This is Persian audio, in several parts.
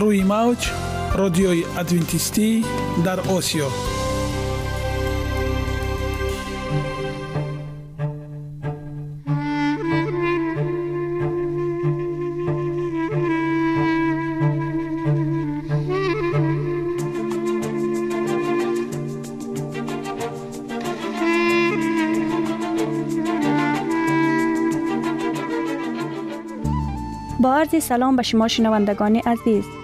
روی موج رادیوی ادوینتیستی در آسیا. با عرض سلام به شما شنوندگان عزیز.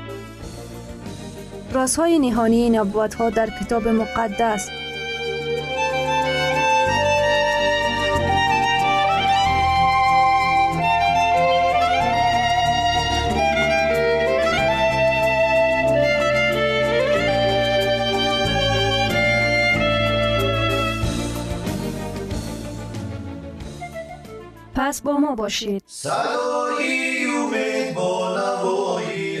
رازهای نهانی نبوت ها در کتاب مقدس. پس با ما باشید. صدای امید با نوای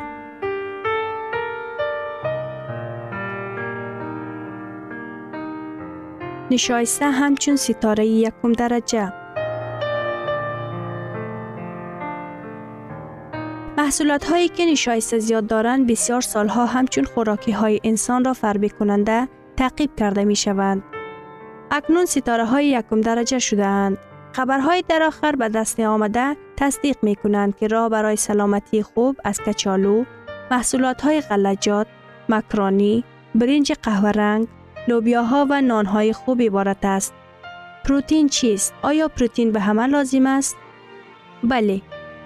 نشایسته همچون ستاره یکم درجه محصولات هایی که نشایسته زیاد دارند بسیار سالها همچون خوراکی های انسان را فربه کننده تعقیب کرده می شوند. اکنون ستاره های یکم درجه شده اند. خبرهای در آخر به دست آمده تصدیق می کنند که راه برای سلامتی خوب از کچالو، محصولات های غلجات، مکرانی، برنج قهوه رنگ، لوبیاها و نانهای خوب عبارت است. پروتین چیست؟ آیا پروتین به همه لازم است؟ بله،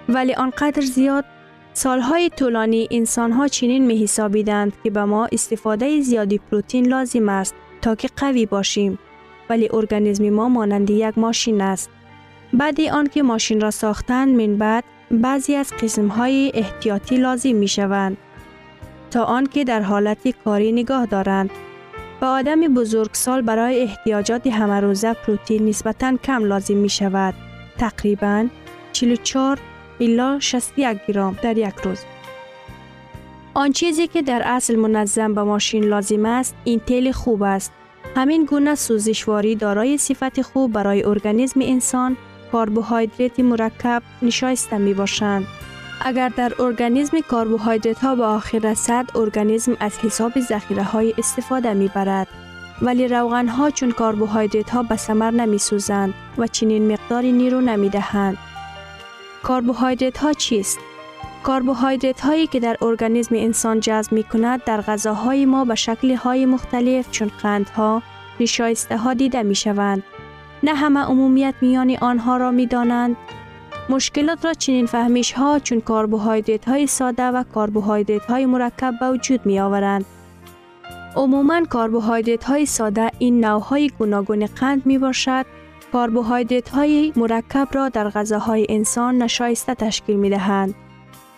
ولی آنقدر زیاد سالهای طولانی انسانها چنین می حسابیدند که به ما استفاده زیادی پروتین لازم است تا که قوی باشیم. ولی ارگانیسم ما مانند یک ماشین است. بعد آنکه ماشین را ساختند من بعد بعضی از قسم های احتیاطی لازم می شوند تا آنکه در حالت کاری نگاه دارند. به آدم بزرگسال برای احتیاجات همه روزه پروتین نسبتا کم لازم می شود. تقریبا 44 الا 61 گرم در یک روز. آن چیزی که در اصل منظم به ماشین لازم است این تیل خوب است. همین گونه سوزشواری دارای صفت خوب برای ارگانیسم انسان کربوهیدرات مرکب نشایسته می باشند. اگر در ارگانیسم کربوهیدرات ها به آخر رسد ارگانیسم از حساب ذخیره های استفاده می برد. ولی روغن ها چون کربوهیدرات ها به ثمر نمی سوزند و چنین مقداری نیرو نمی دهند. کربوهیدرات ها چیست؟ کربوهیدرات هایی که در ارگانیسم انسان جذب می کند در غذاهای ما به شکل های مختلف چون قندها، نشایسته ها دیده می شوند. نه همه عمومیت میان آنها را می دانند. مشکلات را چنین فهمیش ها چون کربوهیدرات های ساده و کربوهیدرات های مرکب به وجود می آورند. عموما کربوهیدرات های ساده این نوع های گوناگون قند می باشد. کربوهیدرات های مرکب را در غذاهای انسان نشایسته تشکیل می دهند.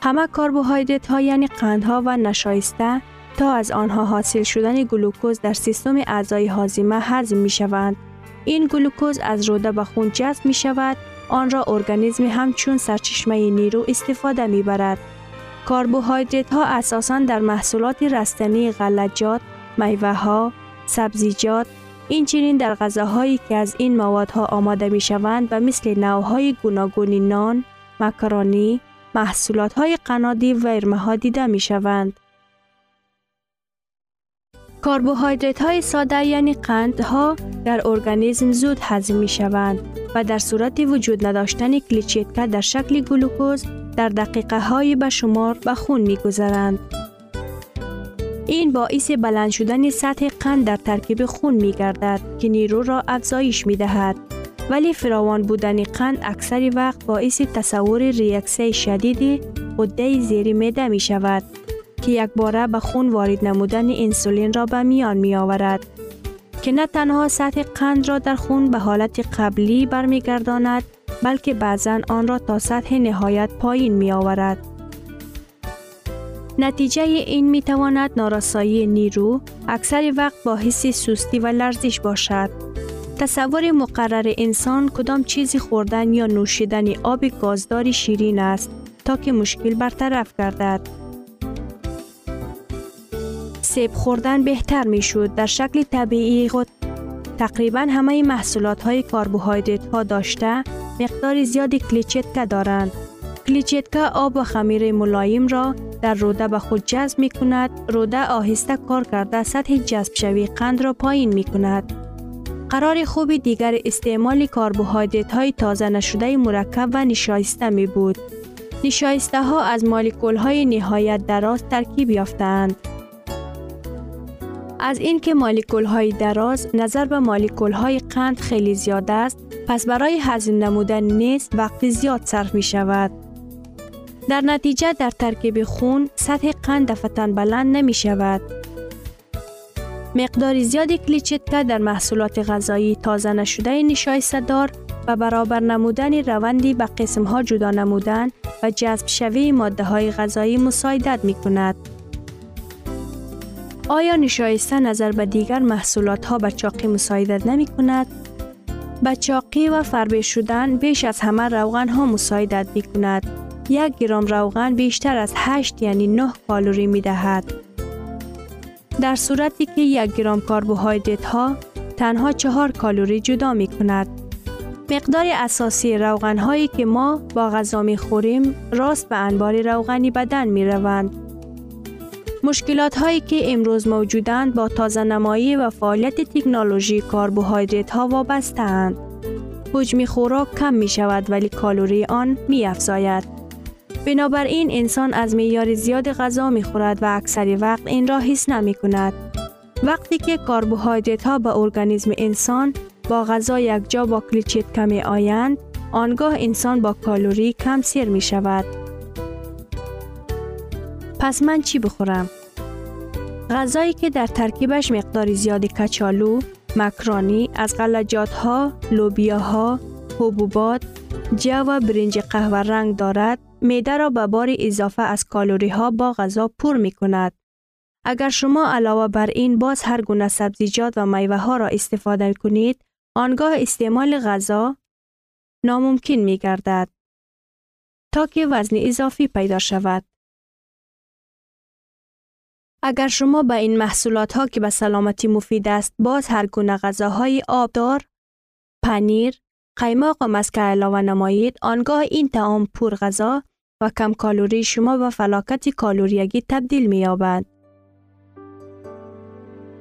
همه کربوهیدرات ها یعنی قندها و نشایسته تا از آنها حاصل شدن گلوکوز در سیستم اعضای هاضمه هضم می شوند. این گلوکوز از روده به خون جذب می شود آن را ارگانیسم همچون سرچشمه نیرو استفاده می برد. کربوهیدرات ها اساساً در محصولات رستنی غلجات، میوه ها، سبزیجات، این در غذاهایی که از این موادها آماده می شوند و مثل نوهای گوناگون نان، مکرانی، محصولات های قنادی و ارمه ها دیده می شوند. کربوهیدرات های ساده یعنی قندها در ارگانیسم زود هضم می شوند و در صورت وجود نداشتن کلیچیتکا در شکل گلوکوز در دقیقه های به شمار به خون می گذرند. این باعث بلند شدن سطح قند در ترکیب خون می گردد که نیرو را افزایش می دهد. ولی فراوان بودن قند اکثر وقت باعث تصور ریاکسه شدید غده زیر میده می شود که یک باره به خون وارد نمودن انسولین را به میان می آورد که نه تنها سطح قند را در خون به حالت قبلی برمیگرداند بلکه بعضا آن را تا سطح نهایت پایین می آورد. نتیجه این می تواند نارسایی نیرو اکثر وقت با حس سستی و لرزش باشد. تصور مقرر انسان کدام چیزی خوردن یا نوشیدن آب گازداری شیرین است تا که مشکل برطرف گردد. سیب خوردن بهتر می شود در شکل طبیعی خود تقریبا همه محصولات های کربوهیدرات ها داشته مقدار زیادی کلیچتکا دارند. کلیچتکا آب و خمیر ملایم را در روده به خود جذب می کند. روده آهسته کار کرده سطح جذب شوی قند را پایین می کند. قرار خوبی دیگر استعمال کربوهیدرات های تازه نشده مرکب و نشایسته می بود. نشایسته ها از مالیکول های نهایت دراز ترکیب یافتند. از اینکه مالیکول های دراز نظر به مالیکول های قند خیلی زیاد است پس برای هضم نمودن نیست وقت زیاد صرف می شود. در نتیجه در ترکیب خون سطح قند دفتن بلند نمی شود. مقدار زیادی کلیچتکا در محصولات غذایی تازه نشده نشایسته دار و برابر نمودن روندی به قسم ها جدا نمودن و جذب شوی ماده های غذایی مساعدت می کند. آیا نشایسته نظر به دیگر محصولات ها به چاقی مساعدت نمی کند؟ به چاقی و فربه شدن بیش از همه روغن ها مساعدت می کند. یک گرام روغن بیشتر از 8 یعنی 9 کالری می دهد. در صورتی که یک گرام کربوهیدرات ها تنها 4 کالری جدا می کند. مقدار اساسی روغن هایی که ما با غذا می خوریم راست به انبار روغنی بدن می روند. مشکلات هایی که امروز موجودند با تازه نمایی و فعالیت تکنولوژی کربوهیدرات ها وابسته اند. حجم خوراک کم می شود ولی کالری آن می افزاید. بنابراین انسان از معیار زیاد غذا می خورد و اکثر وقت این را حس نمی کند. وقتی که کربوهیدرات ها به ارگانیسم انسان با غذا یک جا با کلیچیت کمی آیند، آنگاه انسان با کالری کم سیر می شود. پس من چی بخورم؟ غذایی که در ترکیبش مقدار زیادی کچالو، مکرانی، از غلجات ها، لوبیاها، حبوبات، جو و برنج قهوه رنگ دارد، میده را به بار اضافه از کالوری ها با غذا پر می کند. اگر شما علاوه بر این باز هر گونه سبزیجات و میوه ها را استفاده کنید، آنگاه استعمال غذا ناممکن می گردد تا که وزن اضافی پیدا شود. اگر شما به این محصولات ها که به سلامتی مفید است باز هر گونه غذاهای آبدار، پنیر، قیماق و مسکه علاوه نمایید آنگاه این تعام پر غذا و کم کالوری شما به فلاکت کالوریگی تبدیل می یابد.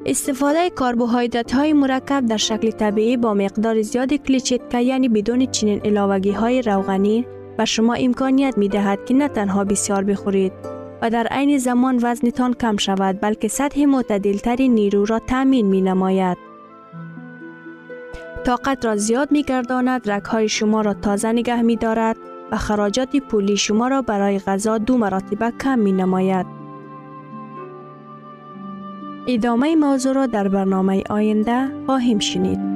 استفاده کربوهیدرات های مرکب در شکل طبیعی با مقدار زیاد کلیچیتکا یعنی بدون چنین علاوگی های روغنی به شما امکانیت می دهد که نه تنها بسیار بخورید و در عین زمان وزنتان کم شود بلکه سطح معتدلتری نیرو را تامین می نماید. طاقت را زیاد می گرداند، های شما را تازه نگه می دارد و خراجات پولی شما را برای غذا دو مراتبه کم می نماید. ادامه موضوع را در برنامه آینده خواهیم شنید.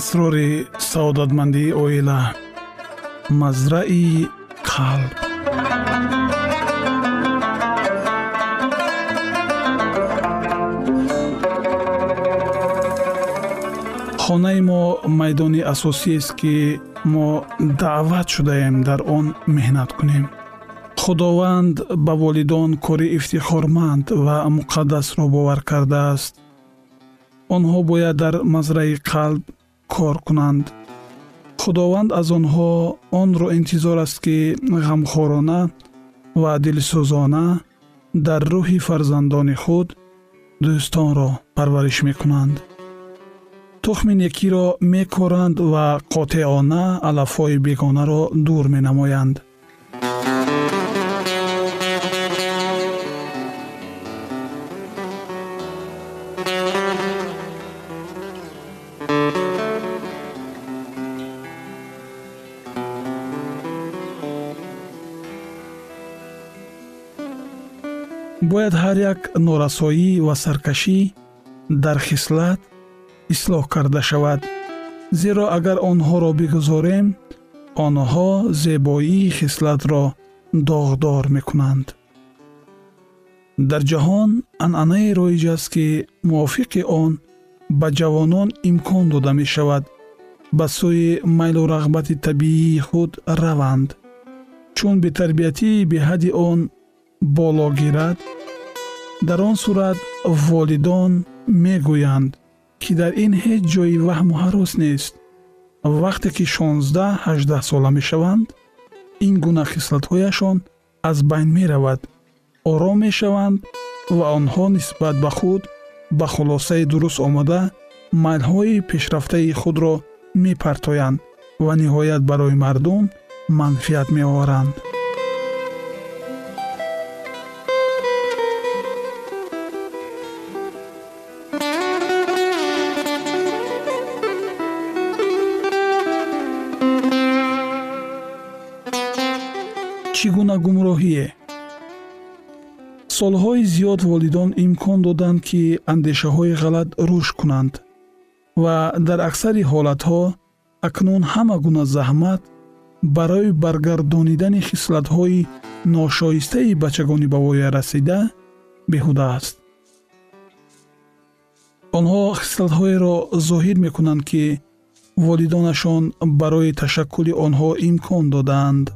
асрори саодатмандии оила мазраи қалб. Хонаи мо майдони асосиест ки мо даъват шудаем дар он меҳнат кунем. Худованд ба волидон кори ифтихорманд ва муқаддасро бовар кардааст. Онҳо бояд дар мазраи қалб кор кунанд. Худованд аз онҳо онро интизор аст ки ғамхорона ва дилсӯзона дар рӯҳи фарзандони худ дӯстонро парвариш мекунанд. Тухми некиро мекоранд ва қотеона алафҳои бегонаро дур менамоянд як норасоӣ ва саркашӣ дар хислат ислоҳ карда шавад. Зеро агар онҳоро бигузорем онҳо зебоии хислатро доғдор мекунанд. Дар ҷаҳон анъанае роиҷ аст ки мувофиқи он ба ҷавонон имкон дода мешавад ба сӯи майлу рағбати табиии худ раванд. Чун бетарбиятии беҳадди он боло гирад дар он сурат волидон мегӯянд ки дар ин ҳеҷ ҷои ваҳму ҳарос нест. Вақте ки 16-18 сола мешаванд ин гуна хислатҳояшон аз байн меравад. Ором мешаванд ва онҳо нисбат ба худ ба хулосаи дуруст омада майлҳои пешрафтаи худро мепартоянд ва ниҳоят барои мардум манфиат меоваранд солҳои зиёд волидон имкон доданд ки андешаҳои ғалат рушд кунанд ва дар аксари ҳолатҳо акнун ҳама гуна заҳмат барои баргардонидани хислатҳои ношоистаи бачагони ба воя расида беҳуда аст. онҳо хислатҳоеро зоҳир мекунанд ки волидонашон барои ташаккули онҳо имкон додаанд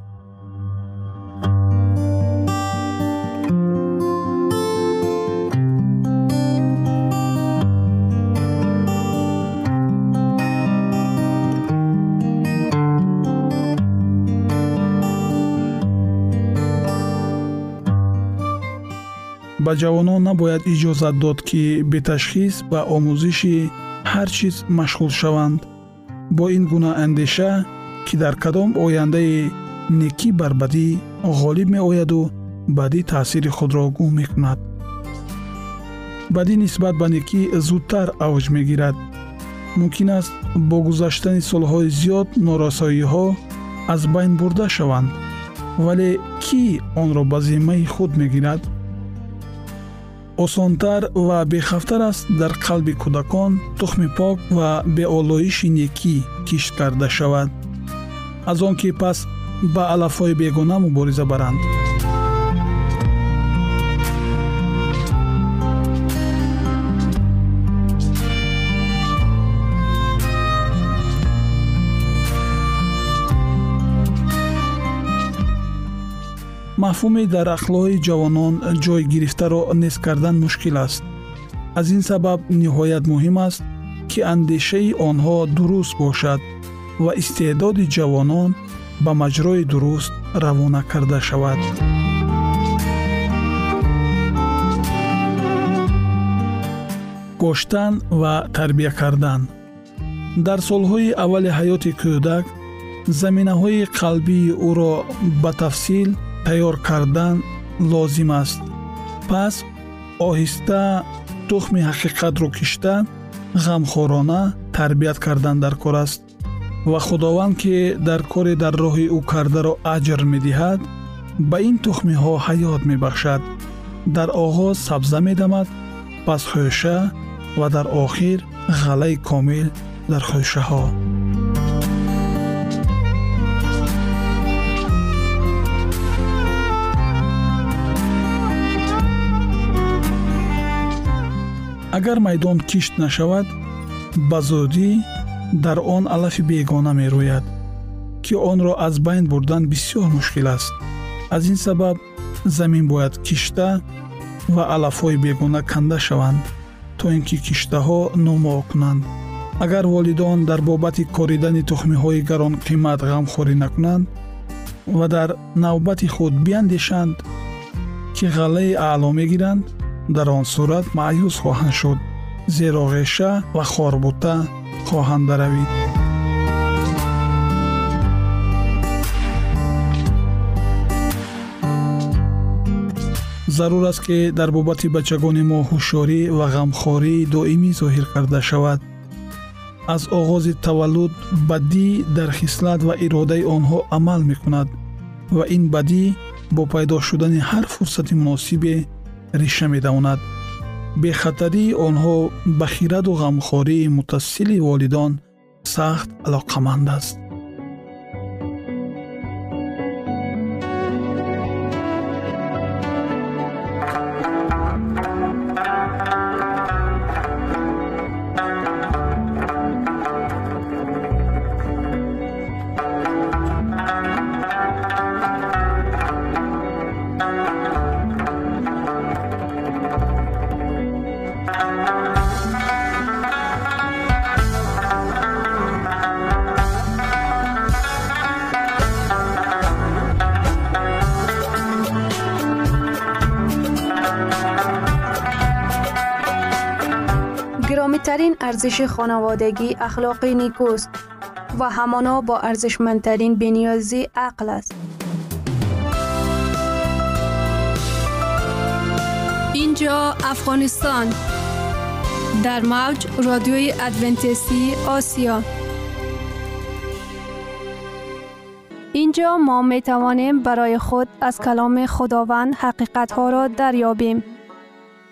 ба ҷавонон набояд иҷозат дод ки беташхис ба омӯзиши ҳар чиз машғул шаванд. Бо ин гуна андеша ки дар кадом ояндаи некӣ бар бадӣ ғолиб меояду бадӣ таъсири худро гум мекунад. Бадӣ нисбат ба некӣ зудтар авҷ мегирад. Мумкин аст бо гузаштани солҳои зиёд норасоиҳо аз байн бурда шаванд вале кӣ онро ба зиммаи худ мегирад осонтар ва бехавтар аст дар қалби кӯдакон тухми пок ва беолоиши некӣ кишт карда шавад. Аз он ки пас ба алафҳои бегона мубориза баранд мафҳуми дар ақлои ҷавонон ҷой гирифтаро нест кардан мушкил аст. аз ин сабаб ниҳоят муҳим аст ки андешаи онҳо дуруст бошад ва истеъдоди ҷавонон ба маҷрои дуруст равона карда шавад. Гоштан ва тарбия кардан. Дар солҳои аввали ҳаёти кӯдак заминаҳои қалбии ӯро ба тафсил тайёр кардан лозим аст. Пас оҳиста тухми ҳақиқатро кишта ғамхорона тарбият кардан дар кор аст. Ва худованд ки дар коре дар роҳи ӯ кардаро аҷр медиҳад ба ин тухмиҳо ҳаёт мебахшад. Дар оғоз сабза медамад пас хӯша ва дар охир ғалаи комил дар хӯшаҳо агар майдон кишт нашавад ба зудӣ дар он алафи бегона мерӯяд ки онро аз байн бурдан бисёр мушкил аст. аз ин сабаб замин бояд кишта ва алафҳои бегона канда шаванд то ин ки киштаҳо нумо кунанд. агар волидон дар бобати коридани тухмиҳои гаронқимат ғамхорӣ накунанд ва дар навбати худ биандешанд ки ғаллаи аъло мегиранд дар он сурат маъюс хоҳанд шуд. Зеро ғеша ва хорбута хоҳанд даравид. Зарур аст ки дар бобати бачагони мо ҳушёрӣ ва ғамхории доимӣ зоҳир карда шавад. Аз оғози таваллуд бадӣ дар хислат ва иродаи онҳо амал мекунад ва ин бадӣ бо пайдо шудани ҳар фурсати муносибе риша медавонад. Бехатарии онҳо ба хираду ғамхории мутассили волидон сахт алоқаманд аст ارزش خانوادگی اخلاقی نیکوست و همانا با ارزشمندترین بنیازی عقل است. اینجا افغانستان در موج رادیوی ادونتیستی آسیا اینجا ما می توانیم برای خود از کلام خداوند حقیقت ها را دریابیم.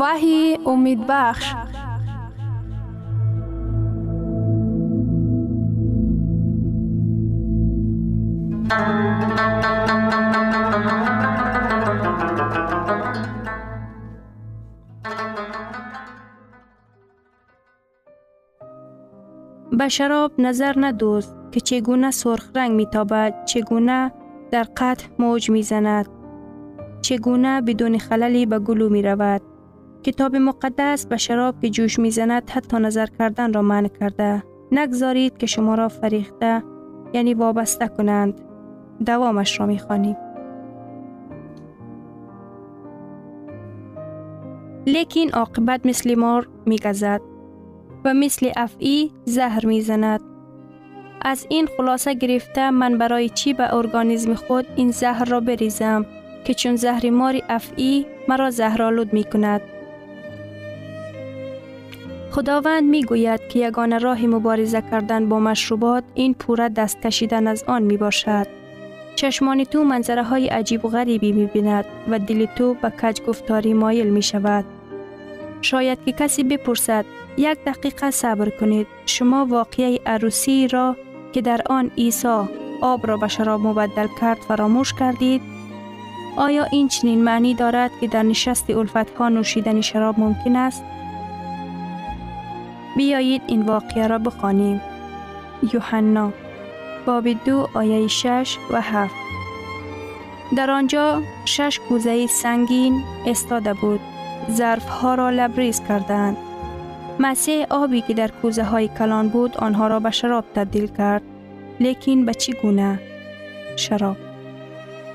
وحی امید بخش به شراب نظر ندوز که چگونه سرخ رنگ میتابد چگونه در قطع موج می‌زند چگونه بدون خللی به گلو می‌رود. کتاب مقدس به شراب که جوش می‌زند حتی نظر کردن را منع کرده. نگذارید که شما را فریخته یعنی وابسته کنند. دوامش را می‌خوانیم. لیکن عاقبت مثل مار میگذد و مثل افعی زهر می‌زند. از این خلاصه گرفته من برای چی به ارگانیزم خود این زهر را بریزم که چون زهر مار افعی مرا زهرالود می کند. خداوند می گوید که یگان راه مبارزه کردن با مشروبات این پوره دست کشیدن از آن می باشد. چشمان تو منظره های عجیب و غریبی می بیند و دل تو به کج گفتاری مایل می شود. شاید که کسی بپرسد یک دقیقه صبر کنید شما واقعی عروسی را که در آن عیسی آب را به شراب مبدل کرد فراموش کردید آیا این چنین معنی دارد که در نشست الفت ها نوشیدن شراب ممکن است بیایید این واقعه را بخوانیم یوحنا باب دو آیه شش و هفت در آنجا شش کوزه سنگین استاده بود ظرف ها را لبریز کردند مسیح آبی که در کوزه های کلان بود آنها را به شراب تبدیل کرد. لیکن به چی گونه؟ شراب.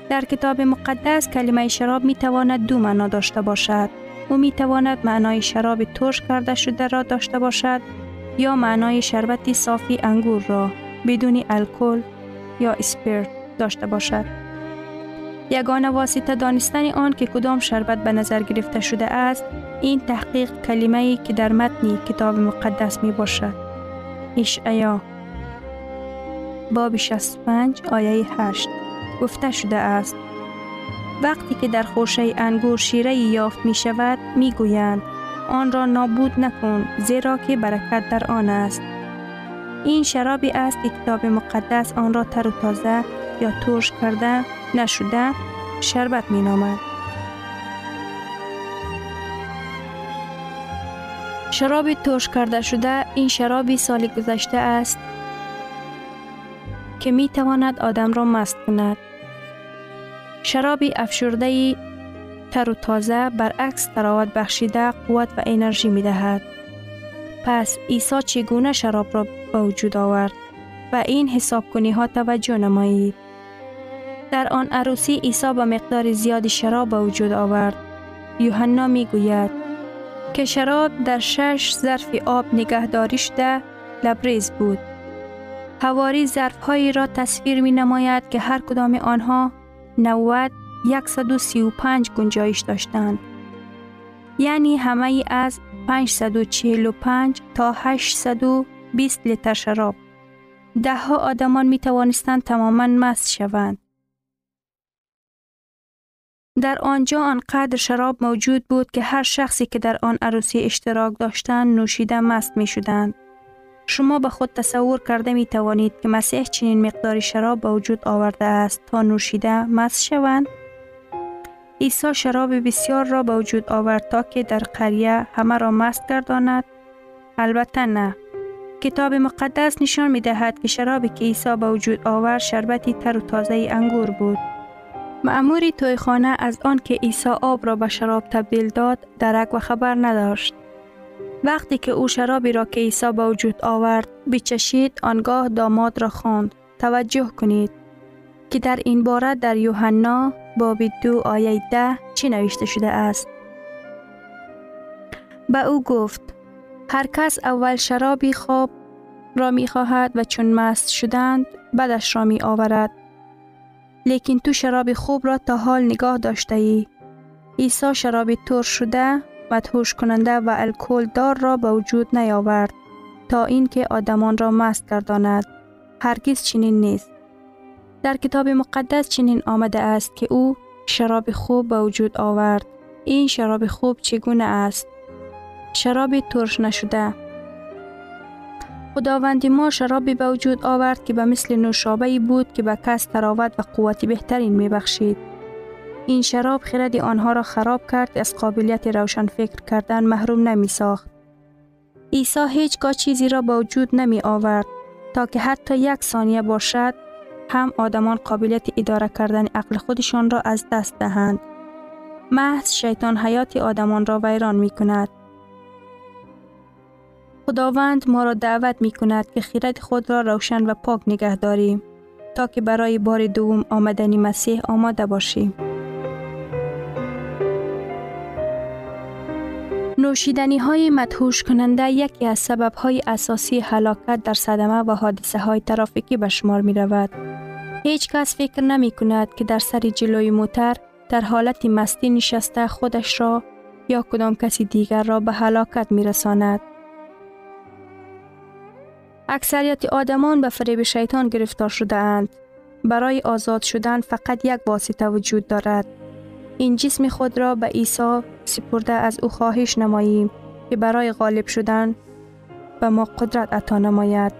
در کتاب مقدس کلمه شراب می تواند دو معنا داشته باشد. او می تواند معنای شراب ترش کرده شده را داشته باشد یا معنای شربت صافی انگور را بدون الکل یا اسپیرت داشته باشد. یگانه واسطه دانستن آن که کدام شربت به نظر گرفته شده است این تحقیق کلمه ای که در متنی کتاب مقدس می باشد. اشعیا باب 65 آیه 8 گفته شده است وقتی که در خوشه انگور شیره یافت می شود می گویند آن را نابود نکن زیرا که برکت در آن است. این شرابی است که کتاب مقدس آن را تر و تازه یا ترش کرده نشده شربت می نامد. شراب ترش کرده شده این شرابی سال گذشته است که می تواند آدم را مست کند. شرابی افشرده تر و تازه برعکس تراوت بخشیده قوت و انرژی می دهد. پس عیسی چگونه شراب را به وجود آورد و این حساب کنی ها توجه نمایید. در آن عروسی عیسی به مقدار زیادی شراب به وجود آورد. یوحنا می گوید که شراب در شش ظرف آب نگهداری شده لبریز بود. هواری ظرف هایی را تصویر می نماید که هر کدام آنها 90 135 گنجایش داشتند. یعنی همه از 545 تا 820 لیتر شراب. ده ها آدمان می توانستند تماما مست شوند. در آنجا آنقدر شراب موجود بود که هر شخصی که در آن عروسی اشتراک داشتند نوشیده مست می شدند. شما به خود تصور کرده می توانید که مسیح چنین مقداری شراب به وجود آورده است تا نوشیده مست شوند؟ عیسی شراب بسیار را به وجود آورد تا که در قریه همه را مست گرداند؟ البته نه. کتاب مقدس نشان می دهد که شرابی که عیسی به وجود آورد شربتی تر و تازه انگور بود. معموری تویخانه از آن که عیسی آب را به شراب تبدیل داد درک و خبر نداشت. وقتی که او شرابی را که عیسی به وجود آورد بچشید آنگاه داماد را خواند. توجه کنید که در این باره در یوحنا باب دو آیه ده چی نوشته شده است. به او گفت هر کس اول شرابی خواب را می خواهد و چون مست شدند بدش را می آورد لیکن تو شراب خوب را تا حال نگاه داشته ای. عیسی شراب تور شده مدهوش کننده و الکل دار را به وجود نیاورد تا اینکه آدمان را مست گرداند. هرگز چنین نیست. در کتاب مقدس چنین آمده است که او شراب خوب به وجود آورد. این شراب خوب چگونه است؟ شراب ترش نشده خداوند ما شرابی به وجود آورد که به مثل نوشابه بود که به کس تراوت و قوت بهترین می بخشید. این شراب خرد آنها را خراب کرد از قابلیت روشن فکر کردن محروم نمی ساخت. عیسی هیچگاه چیزی را به وجود نمی آورد تا که حتی یک ثانیه باشد هم آدمان قابلیت اداره کردن عقل خودشان را از دست دهند. محض شیطان حیات آدمان را ویران می کند. خداوند ما را دعوت می کند که خیرت خود را روشن و پاک نگه داریم تا که برای بار دوم آمدن مسیح آماده باشیم. نوشیدنی های مدهوش کننده یکی از سبب های اساسی هلاکت در صدمه و حادثه های ترافیکی به شمار می رود. هیچ کس فکر نمی کند که در سر جلوی موتر در حالت مستی نشسته خودش را یا کدام کسی دیگر را به هلاکت می رساند. اکثریت آدمان به فریب شیطان گرفتار شده اند. برای آزاد شدن فقط یک واسطه وجود دارد. این جسم خود را به عیسی سپرده از او خواهش نماییم که برای غالب شدن به ما قدرت عطا نماید.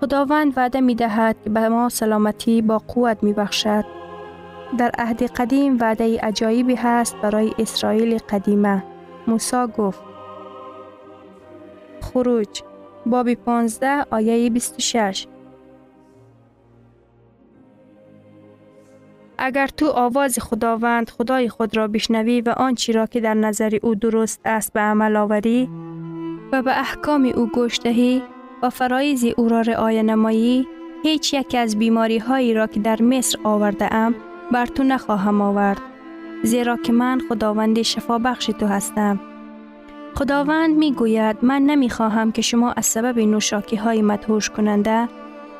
خداوند وعده می دهد که به ما سلامتی با قوت می بخشد. در عهد قدیم وعده عجایبی هست برای اسرائیل قدیمه. موسی گفت خروج باب 15 آیه 26 اگر تو آواز خداوند خدای خود را بشنوی و آنچی را که در نظر او درست است به عمل آوری و به احکام او گوش دهی و فرایز او را رعایت نمایی هیچ یک از بیماری هایی را که در مصر آورده ام بر تو نخواهم آورد زیرا که من خداوند شفا بخش تو هستم. خداوند می گوید من نمی خواهم که شما از سبب نوشاکی های مدهوش کننده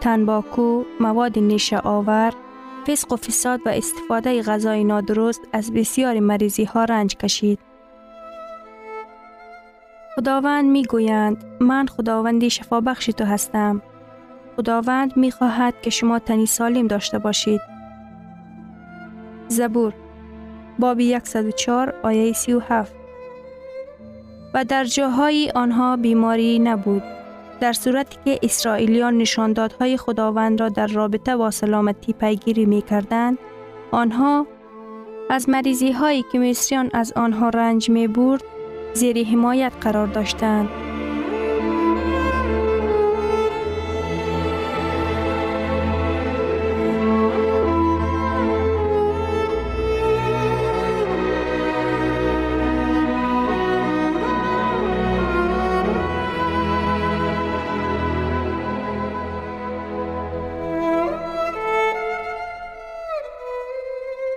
تنباکو مواد نیشه آور فسق و فساد و استفاده غذای نادرست از بسیاری مریضی ها رنج کشید. خداوند می گویند من خداوندی شفا بخش تو هستم. خداوند می خواهد که شما تنی سالم داشته باشید. زبور باب 104 آیه 37 و در جاهای آنها بیماری نبود. در صورتی که اسرائیلیان نشاندادهای خداوند را در رابطه با سلامتی پیگیری می کردند، آنها از مریضی هایی که مصریان از آنها رنج می برد زیر حمایت قرار داشتند.